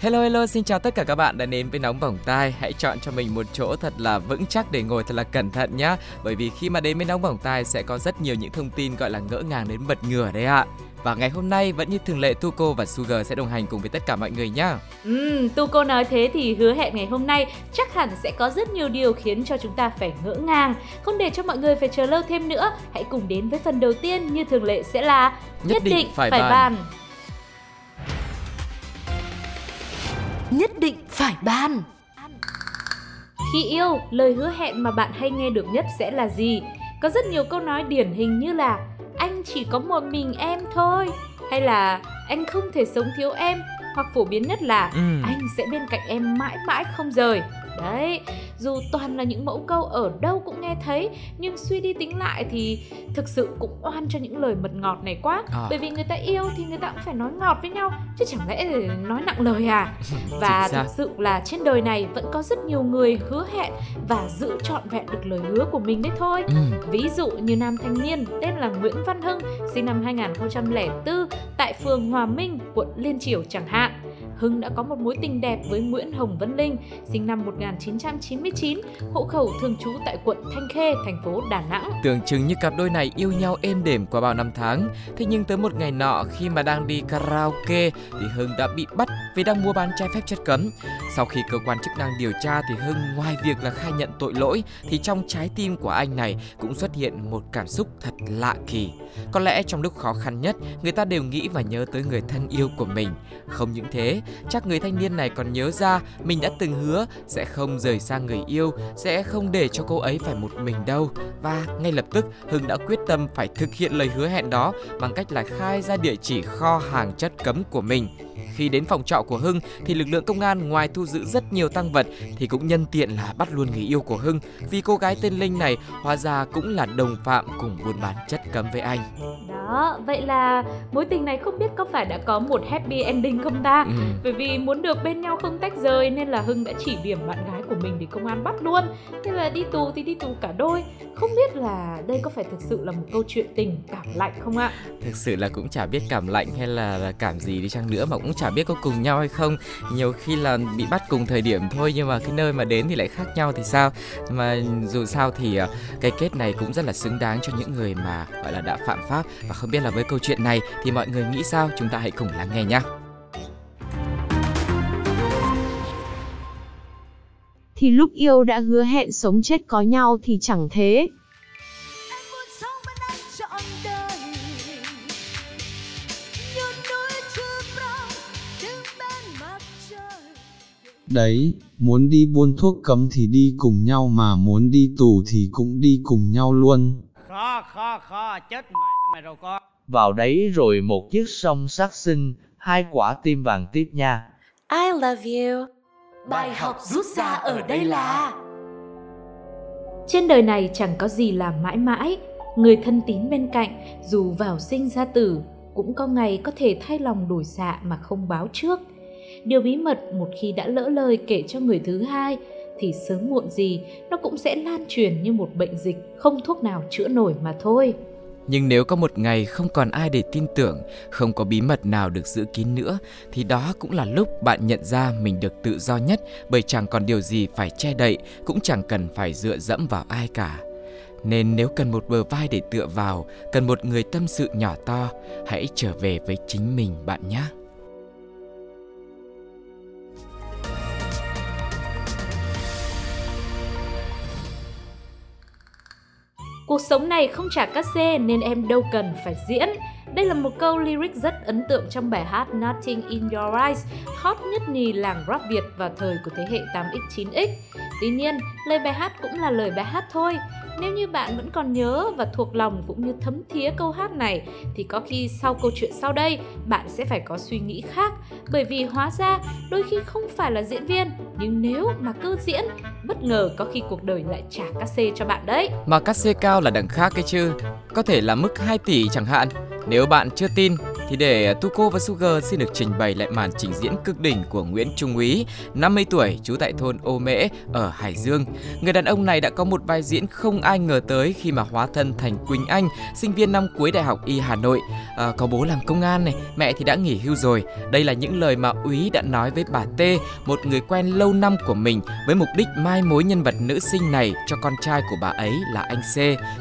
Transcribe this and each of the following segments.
Hello hello xin chào tất cả các bạn đã đến với nóng bỏng tai Hãy chọn cho mình một chỗ thật là vững chắc để ngồi thật là cẩn thận nhá Bởi vì khi mà đến với nóng bỏng tai sẽ có rất nhiều những thông tin gọi là ngỡ ngàng đến bật ngửa đấy ạ và ngày hôm nay vẫn như thường lệ Tuco và Sugar sẽ đồng hành cùng với tất cả mọi người nhá. Ừ, Tuco nói thế thì hứa hẹn ngày hôm nay chắc hẳn sẽ có rất nhiều điều khiến cho chúng ta phải ngỡ ngàng. Không để cho mọi người phải chờ lâu thêm nữa, hãy cùng đến với phần đầu tiên như thường lệ sẽ là Nhất, nhất định, định phải, phải bàn. bàn. Nhất định phải bàn. Khi yêu, lời hứa hẹn mà bạn hay nghe được nhất sẽ là gì? Có rất nhiều câu nói điển hình như là anh chỉ có một mình em thôi hay là anh không thể sống thiếu em hoặc phổ biến nhất là ừ. anh sẽ bên cạnh em mãi mãi không rời đấy dù toàn là những mẫu câu ở đâu cũng nghe thấy nhưng suy đi tính lại thì thực sự cũng oan cho những lời mật ngọt này quá. À. bởi vì người ta yêu thì người ta cũng phải nói ngọt với nhau chứ chẳng lẽ nói nặng lời à? Và thực sự là trên đời này vẫn có rất nhiều người hứa hẹn và giữ trọn vẹn được lời hứa của mình đấy thôi. Ừ. ví dụ như nam thanh niên tên là Nguyễn Văn Hưng sinh năm 2004 tại phường Hòa Minh quận Liên Triểu chẳng hạn Hưng đã có một mối tình đẹp với Nguyễn Hồng Vân Linh, sinh năm 1999, hộ khẩu thường trú tại quận Thanh Khê, thành phố Đà Nẵng. Tưởng chừng như cặp đôi này yêu nhau êm đềm qua bao năm tháng, thế nhưng tới một ngày nọ khi mà đang đi karaoke thì Hưng đã bị bắt vì đang mua bán trái phép chất cấm. Sau khi cơ quan chức năng điều tra thì Hưng ngoài việc là khai nhận tội lỗi thì trong trái tim của anh này cũng xuất hiện một cảm xúc thật lạ kỳ. Có lẽ trong lúc khó khăn nhất, người ta đều nghĩ và nhớ tới người thân yêu của mình. Không những thế, chắc người thanh niên này còn nhớ ra mình đã từng hứa sẽ không rời xa người yêu, sẽ không để cho cô ấy phải một mình đâu. Và ngay lập tức, Hưng đã quyết tâm phải thực hiện lời hứa hẹn đó bằng cách là khai ra địa chỉ kho hàng chất cấm của mình. Khi đến phòng trọ của Hưng thì lực lượng công an ngoài thu giữ rất nhiều tăng vật thì cũng nhân tiện là bắt luôn người yêu của Hưng vì cô gái tên Linh này hóa ra cũng là đồng phạm cùng buôn bán chất cấm với anh. Đó, vậy là mối tình này không biết có phải đã có một happy ending không ta? Ừ. Bởi vì muốn được bên nhau không tách rời nên là Hưng đã chỉ điểm bạn gái của mình để công an bắt luôn. Thế là đi tù thì đi tù cả đôi. Không biết là đây có phải thực sự là một câu chuyện tình cảm lạnh không ạ? Thực sự là cũng chả biết cảm lạnh hay là cảm gì đi chăng nữa mà cũng chả biết có cùng nhau hay không. Nhiều khi là bị bắt cùng thời điểm thôi nhưng mà cái nơi mà đến thì lại khác nhau thì sao? Mà dù sao thì à, cái kết này cũng rất là xứng đáng cho những người mà, gọi là, đã phạm pháp và không biết là với câu chuyện này thì mọi người nghĩ sao? Chúng ta hãy cùng lắng nghe nhé. Thì lúc yêu đã hứa hẹn sống chết có nhau thì chẳng thế. Đấy, muốn đi buôn thuốc cấm thì đi cùng nhau mà muốn đi tù thì cũng đi cùng nhau luôn. Kho, kho, kho, chết mẹ mày rồi con. Vào đấy rồi một chiếc sông sát sinh, hai quả tim vàng tiếp nha. I love you. Bài học rút ra ở đây là Trên đời này chẳng có gì là mãi mãi, người thân tín bên cạnh dù vào sinh ra tử cũng có ngày có thể thay lòng đổi dạ mà không báo trước. Điều bí mật một khi đã lỡ lời kể cho người thứ hai thì sớm muộn gì nó cũng sẽ lan truyền như một bệnh dịch không thuốc nào chữa nổi mà thôi. Nhưng nếu có một ngày không còn ai để tin tưởng, không có bí mật nào được giữ kín nữa, thì đó cũng là lúc bạn nhận ra mình được tự do nhất bởi chẳng còn điều gì phải che đậy, cũng chẳng cần phải dựa dẫm vào ai cả. Nên nếu cần một bờ vai để tựa vào, cần một người tâm sự nhỏ to, hãy trở về với chính mình bạn nhé. Cuộc sống này không trả cát xê nên em đâu cần phải diễn. Đây là một câu lyric rất ấn tượng trong bài hát Nothing in Your Eyes, hot nhất nhì làng rap Việt vào thời của thế hệ 8X, 9X. Tuy nhiên, lời bài hát cũng là lời bài hát thôi. Nếu như bạn vẫn còn nhớ và thuộc lòng cũng như thấm thía câu hát này, thì có khi sau câu chuyện sau đây, bạn sẽ phải có suy nghĩ khác bởi vì hóa ra, đôi khi không phải là diễn viên, nhưng nếu mà cứ diễn, bất ngờ có khi cuộc đời lại trả cát xê cho bạn đấy. Mà cát xê cao là đẳng khác cái chứ. Có thể là mức 2 tỷ chẳng hạn nếu bạn chưa tin thì để Tuko và Sugar xin được trình bày lại màn trình diễn cực đỉnh của Nguyễn Trung Úy, 50 tuổi, trú tại thôn Ô Mễ ở Hải Dương. Người đàn ông này đã có một vai diễn không ai ngờ tới khi mà hóa thân thành Quỳnh Anh, sinh viên năm cuối Đại học Y Hà Nội. À, có bố làm công an này, mẹ thì đã nghỉ hưu rồi. Đây là những lời mà Úy đã nói với bà T, một người quen lâu năm của mình với mục đích mai mối nhân vật nữ sinh này cho con trai của bà ấy là anh C,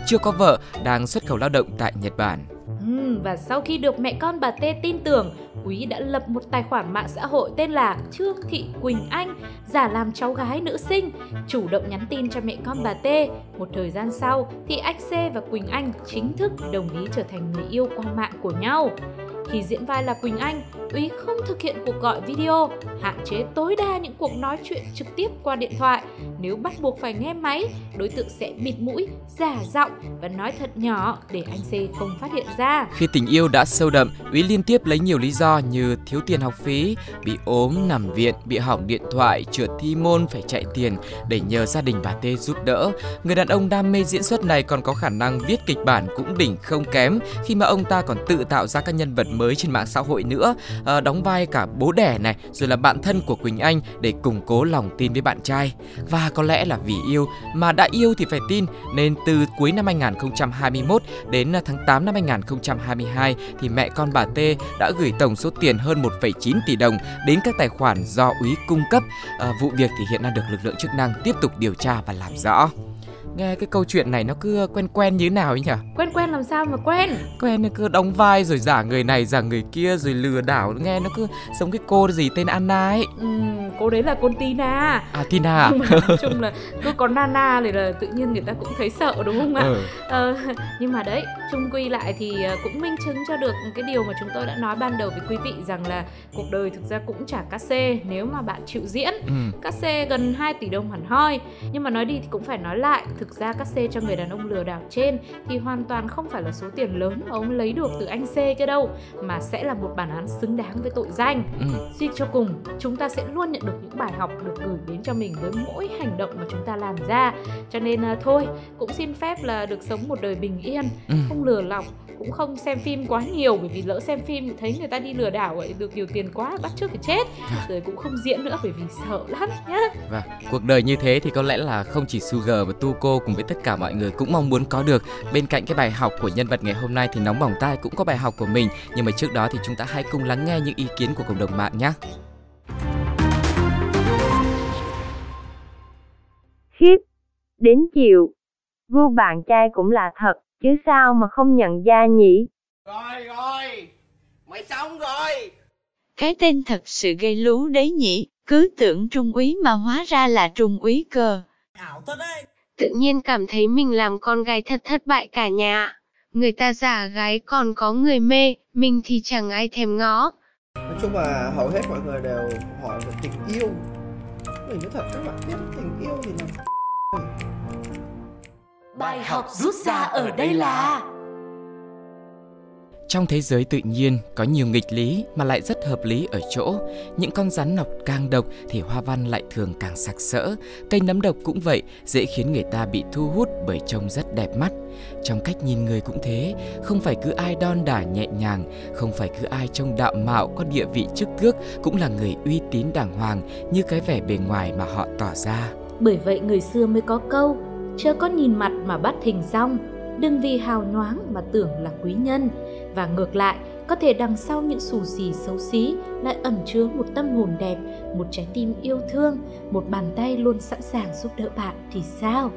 chưa có vợ, đang xuất khẩu lao động tại Nhật Bản. Ừ, và sau khi được mẹ con bà Tê tin tưởng, Quý đã lập một tài khoản mạng xã hội tên là Trương Thị Quỳnh Anh, giả làm cháu gái nữ sinh, chủ động nhắn tin cho mẹ con bà Tê. Một thời gian sau thì anh C và Quỳnh Anh chính thức đồng ý trở thành người yêu qua mạng của nhau. Khi diễn vai là Quỳnh Anh, Úy không thực hiện cuộc gọi video, hạn chế tối đa những cuộc nói chuyện trực tiếp qua điện thoại. Nếu bắt buộc phải nghe máy, đối tượng sẽ bịt mũi, giả giọng và nói thật nhỏ để anh C không phát hiện ra. Khi tình yêu đã sâu đậm, Úy liên tiếp lấy nhiều lý do như thiếu tiền học phí, bị ốm, nằm viện, bị hỏng điện thoại, trượt thi môn phải chạy tiền để nhờ gia đình bà Tê giúp đỡ. Người đàn ông đam mê diễn xuất này còn có khả năng viết kịch bản cũng đỉnh không kém khi mà ông ta còn tự tạo ra các nhân vật mới trên mạng xã hội nữa, à, đóng vai cả bố đẻ này, rồi là bạn thân của Quỳnh Anh để củng cố lòng tin với bạn trai. Và có lẽ là vì yêu mà đã yêu thì phải tin nên từ cuối năm 2021 đến tháng 8 năm 2022 thì mẹ con bà T đã gửi tổng số tiền hơn 1,9 tỷ đồng đến các tài khoản do úy cung cấp. À, vụ việc thì hiện đang được lực lượng chức năng tiếp tục điều tra và làm rõ nghe cái câu chuyện này nó cứ quen quen như thế nào ấy nhỉ? Quen quen làm sao mà quen? Quen nó cứ đóng vai rồi giả người này giả người kia rồi lừa đảo nghe nó cứ giống cái cô gì tên Anna ấy. Ừ, cô đấy là con Tina. À Tina à? nói chung là cứ có Nana thì là tự nhiên người ta cũng thấy sợ đúng không ạ? Ừ. ờ, nhưng mà đấy chung quy lại thì ờ, cũng minh chứng cho được cái điều mà chúng tôi đã nói ban đầu với quý vị rằng là cuộc đời thực ra cũng chả cá xê nếu mà bạn chịu diễn ừ. cá xê gần 2 tỷ đồng hẳn hoi nhưng mà nói đi thì cũng phải nói lại thực ra cắt xê cho người đàn ông lừa đảo trên thì hoàn toàn không phải là số tiền lớn mà ông lấy được từ anh C kia đâu mà sẽ là một bản án xứng đáng với tội danh. Ừ. Suy cho cùng, chúng ta sẽ luôn nhận được những bài học được gửi đến cho mình với mỗi hành động mà chúng ta làm ra. Cho nên uh, thôi, cũng xin phép là được sống một đời bình yên, ừ. Không lừa lọc, cũng không xem phim quá nhiều bởi vì lỡ xem phim thì thấy người ta đi lừa đảo vậy được nhiều tiền quá bắt trước phải chết. À. rồi cũng không diễn nữa bởi vì sợ lắm nhá. Và cuộc đời như thế thì có lẽ là không chỉ Sugar và Tuko cùng với tất cả mọi người cũng mong muốn có được. Bên cạnh cái bài học của nhân vật ngày hôm nay thì nóng bỏng tai cũng có bài học của mình. Nhưng mà trước đó thì chúng ta hãy cùng lắng nghe những ý kiến của cộng đồng mạng nhé khiếp đến chiều. Gu bạn trai cũng là thật chứ sao mà không nhận ra nhỉ? Rồi rồi, mày xong rồi. Cái tên thật sự gây lú đấy nhỉ, cứ tưởng trung úy mà hóa ra là trung úy cơ. Ảo thật đấy. Tự nhiên cảm thấy mình làm con gái thật thất bại cả nhà. Người ta giả gái còn có người mê, mình thì chẳng ai thèm ngó. Nói chung là hầu hết mọi người đều hỏi về tình yêu. Mình nói thật các bạn biết tình yêu thì là Bài học rút ra ở đây là trong thế giới tự nhiên có nhiều nghịch lý mà lại rất hợp lý ở chỗ những con rắn nọc càng độc thì hoa văn lại thường càng sặc sỡ. Cây nấm độc cũng vậy dễ khiến người ta bị thu hút bởi trông rất đẹp mắt. Trong cách nhìn người cũng thế không phải cứ ai đon đả nhẹ nhàng không phải cứ ai trông đạo mạo có địa vị chức tước cũng là người uy tín đàng hoàng như cái vẻ bề ngoài mà họ tỏ ra. Bởi vậy người xưa mới có câu chớ có nhìn mặt mà bắt hình rong. Đừng vì hào nhoáng mà tưởng là quý nhân. Và ngược lại, có thể đằng sau những xù xì xấu xí lại ẩn chứa một tâm hồn đẹp, một trái tim yêu thương, một bàn tay luôn sẵn sàng giúp đỡ bạn thì sao?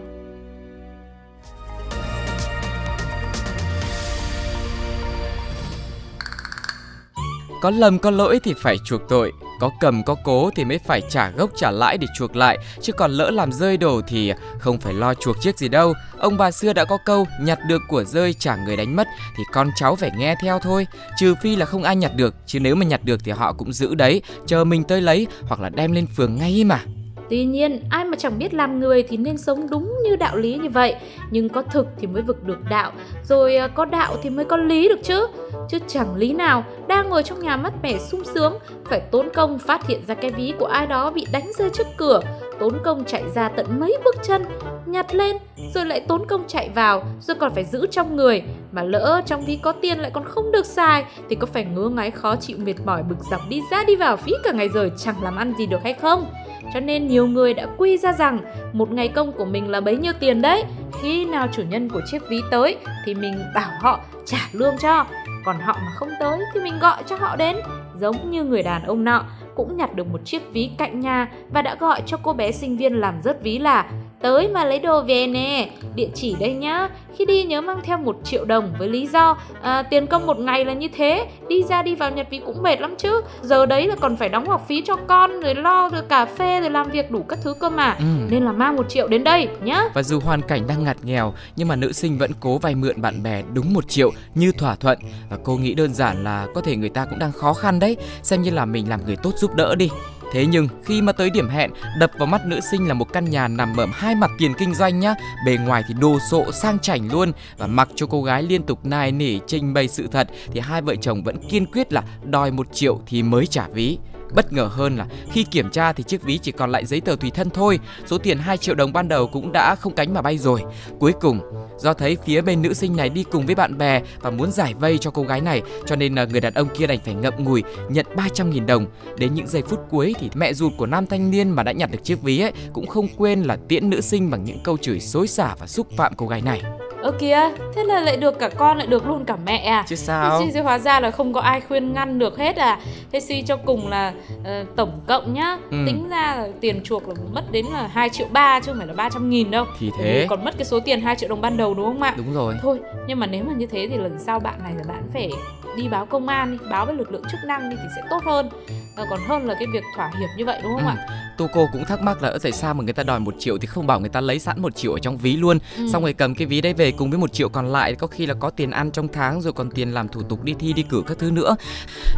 Có lầm có lỗi thì phải chuộc tội có cầm, có cố thì mới phải trả gốc, trả lãi để chuộc lại. Chứ còn lỡ làm rơi đồ thì không phải lo chuộc chiếc gì đâu. Ông bà xưa đã có câu, nhặt được của rơi trả người đánh mất. Thì con cháu phải nghe theo thôi. Trừ phi là không ai nhặt được, chứ nếu mà nhặt được thì họ cũng giữ đấy, chờ mình tới lấy hoặc là đem lên phường ngay mà. Tuy nhiên, ai mà chẳng biết làm người thì nên sống đúng như đạo lý như vậy. Nhưng có thực thì mới vực được đạo Rồi à, có đạo thì mới có lý được chứ. Chứ chẳng lý nào đang ngồi trong nhà mắt mẻ sung sướng Phải tốn công phát hiện ra cái ví của ai đó bị đánh rơi trước cửa. Tốn công chạy ra tận mấy bước chân Nhặt lên rồi lại tốn công chạy vào Rồi còn phải giữ trong người. Mà lỡ trong ví có tiền lại còn không được xài thì có phải ngứa ngáy khó chịu mệt mỏi bực dọc đi ra đi vào phí cả ngày rồi chẳng làm ăn gì được hay không? Cho nên nhiều người đã quy ra rằng một ngày công của mình là bấy nhiêu tiền đấy. Khi nào chủ nhân của chiếc ví tới thì mình bảo họ trả lương cho. Còn họ mà không tới thì mình gọi cho họ đến. Giống như người đàn ông nọ cũng nhặt được một chiếc ví cạnh nhà và đã gọi cho cô bé sinh viên làm rớt ví là tới mà lấy đồ về nè. Địa chỉ đây nhá. Khi đi nhớ mang theo một triệu đồng với lý do à, tiền công một ngày là như thế. Đi ra đi vào nhật ví cũng mệt lắm chứ. Giờ đấy là còn phải đóng học phí cho con rồi lo rồi cà phê rồi làm việc đủ các thứ cơ mà. Ừ. nên là mang một triệu đến đây nhá. Và dù hoàn cảnh đang ngặt nghèo nhưng mà nữ sinh vẫn cố vay mượn bạn bè đúng một triệu như thỏa thuận. Và cô nghĩ đơn giản là có thể người ta cũng đang khó khăn đấy. Xem như là mình làm người tốt giúp đỡ đi. Thế nhưng khi mà tới điểm hẹn, đập vào mắt nữ sinh là một căn nhà nằm ở hai mặt tiền kinh doanh nhá. Bề ngoài thì đồ sộ sang chảnh luôn và mặc cho cô gái liên tục nài nỉ trình bày sự thật thì hai vợ chồng vẫn kiên quyết là đòi một triệu thì mới trả ví. Bất ngờ hơn là khi kiểm tra thì chiếc ví chỉ còn lại giấy tờ tùy thân thôi, số tiền 2 triệu đồng ban đầu cũng đã không cánh mà bay rồi. Cuối cùng, do thấy phía bên nữ sinh này đi cùng với bạn bè và muốn giải vây cho cô gái này, cho nên là người đàn ông kia đành phải ngậm ngùi nhận 300.000 đồng. Đến những giây phút cuối thì mẹ ruột của nam thanh niên mà đã nhặt được chiếc ví ấy cũng không quên là tiễn nữ sinh bằng những câu chửi xối xả và xúc phạm cô gái này ơ kìa thế là lại được cả con lại được luôn cả mẹ à Chứ Thế sao? suy hóa ra là không có ai khuyên ngăn được hết à Thế suy cho cùng là ờ, tổng cộng nhá Ừ. Tính ra là tiền chuộc là mất đến là 2 triệu ba chứ không phải là 300 nghìn đâu Thì thế. Còn mất cái số tiền 2 triệu đồng ban đầu đúng không ạ Đúng rồi. Thôi nhưng mà nếu mà như thế thì lần sau bạn này là bạn phải đi báo công an đi Báo với lực lượng chức năng đi thì sẽ tốt hơn Ờ, Còn hơn là cái việc thỏa hiệp như vậy đúng không Ừ. ạ? Tô cô cũng thắc mắc là ở tại sao mà người ta đòi một triệu thì không bảo người ta lấy sẵn một triệu ở trong ví luôn? Ừ. xong rồi cầm cái ví đấy về cùng với một triệu còn lại có khi là có tiền ăn trong tháng rồi còn tiền làm thủ tục đi thi đi cử các thứ nữa.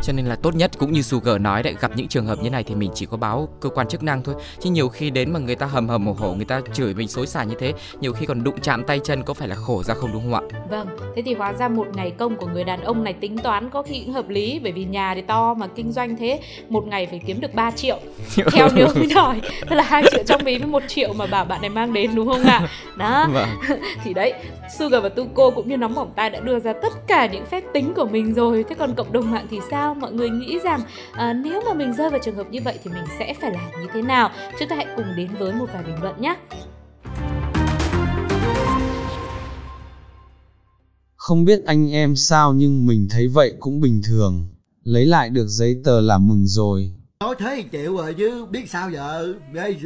Cho nên là tốt nhất cũng như Sugar nói đấy gặp những trường hợp như này thì mình chỉ có báo cơ quan chức năng thôi. Chứ nhiều khi đến mà người ta hầm hầm hổ hổ người ta chửi mình xối xả như thế nhiều khi còn đụng chạm tay chân có phải là khổ ra không đúng không ạ? Vâng, thế thì hóa ra một ngày công của người đàn ông này tính toán có khi cũng hợp lý Bởi vì nhà thì to mà kinh doanh thế Một ngày phải kiếm được 3 triệu. Theo nếu mới đòi Tức là 2 triệu trong ví với 1 triệu mà bảo bạn này mang đến đúng không ạ? Đó, vâng. Thì đấy Sugar và Tuko cũng như nóng bỏng tai đã đưa ra tất cả những phép tính của mình rồi. Thế còn cộng đồng mạng thì sao? Mọi người nghĩ rằng à, nếu mà mình rơi vào trường hợp như vậy thì mình sẽ phải làm như thế nào? Chúng ta hãy cùng đến với một vài bình luận nhé. Không biết anh em sao nhưng mình thấy vậy cũng bình thường. Lấy lại được giấy tờ là mừng rồi. Nói thế thì chịu rồi chứ, biết sao giờ. Đây,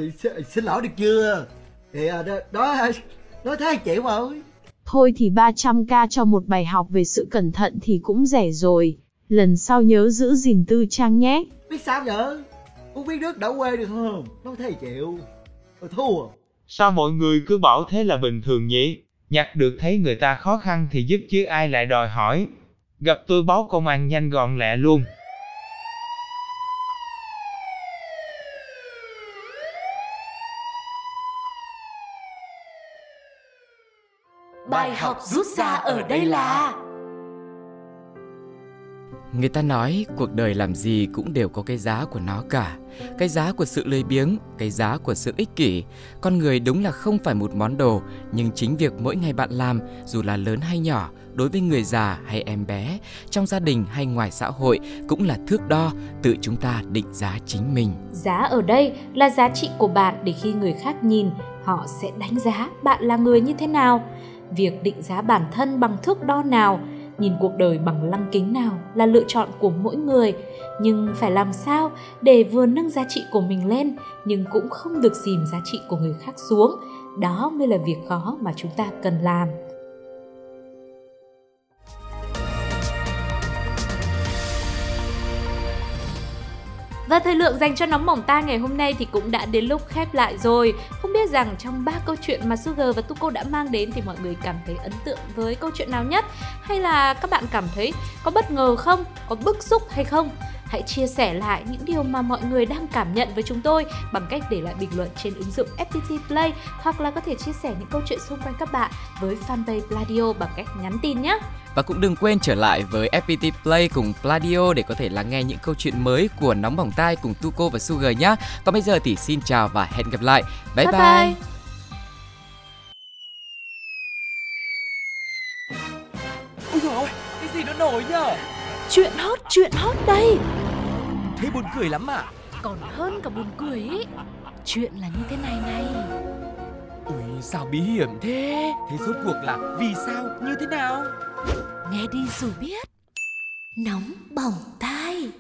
xin, lỗi được chưa? Thì à, đó, đó, nói thế thì chịu rồi. Thôi thì 300k cho một bài học về sự cẩn thận thì cũng rẻ rồi. Lần sau nhớ giữ gìn tư trang nhé. Biết sao giờ? Uống biết nước đổ quê được không? Nói thế thì chịu. Rồi thua. Sao mọi người cứ bảo thế là bình thường nhỉ? Nhặt được thấy người ta khó khăn thì giúp chứ ai lại đòi hỏi. Gặp tôi báo công an nhanh gọn lẹ luôn. Bài học rút ra ở đây là Người ta nói cuộc đời làm gì cũng đều có cái giá của nó cả. Cái giá của sự lười biếng, cái giá của sự ích kỷ. Con người đúng là không phải một món đồ Nhưng chính việc mỗi ngày bạn làm, dù là lớn hay nhỏ Đối với người già hay em bé, trong gia đình hay ngoài xã hội Cũng là thước đo tự chúng ta định giá chính mình. Giá ở đây là giá trị của bạn để khi người khác nhìn, họ sẽ đánh giá bạn là người như thế nào. Việc định giá bản thân bằng thước đo nào, nhìn cuộc đời bằng lăng kính nào là lựa chọn của mỗi người. Nhưng phải làm sao để vừa nâng giá trị của mình lên, nhưng cũng không được dìm giá trị của người khác xuống. Đó mới là việc khó mà chúng ta cần làm. Và thời lượng dành cho nóng bỏng ta ngày hôm nay thì cũng đã đến lúc khép lại rồi. Không biết rằng trong ba câu chuyện mà Sugar và Tuko đã mang đến thì mọi người cảm thấy ấn tượng với câu chuyện nào nhất? Hay là các bạn cảm thấy có bất ngờ không? Có bức xúc hay không? Hãy chia sẻ lại những điều mà mọi người đang cảm nhận với chúng tôi bằng cách để lại bình luận trên ứng dụng FPT Play hoặc là có thể chia sẻ những câu chuyện xung quanh các bạn với fanpage Pladio bằng cách nhắn tin nhé. Và cũng đừng quên trở lại với FPT Play cùng Pladio để có thể lắng nghe những câu chuyện mới của Nóng Bỏng Tai cùng Tuko và Sugar nhé. Còn bây giờ thì xin chào và hẹn gặp lại. Bye bye! bye. bye. cái gì nó nổi nhở Chuyện hot, chuyện hot đây thế buồn cười lắm à Còn hơn cả buồn cười ý Chuyện là như thế này này ui sao bí hiểm thế thế rốt cuộc là vì sao như thế nào nghe đi dù biết. Nóng bỏng tai.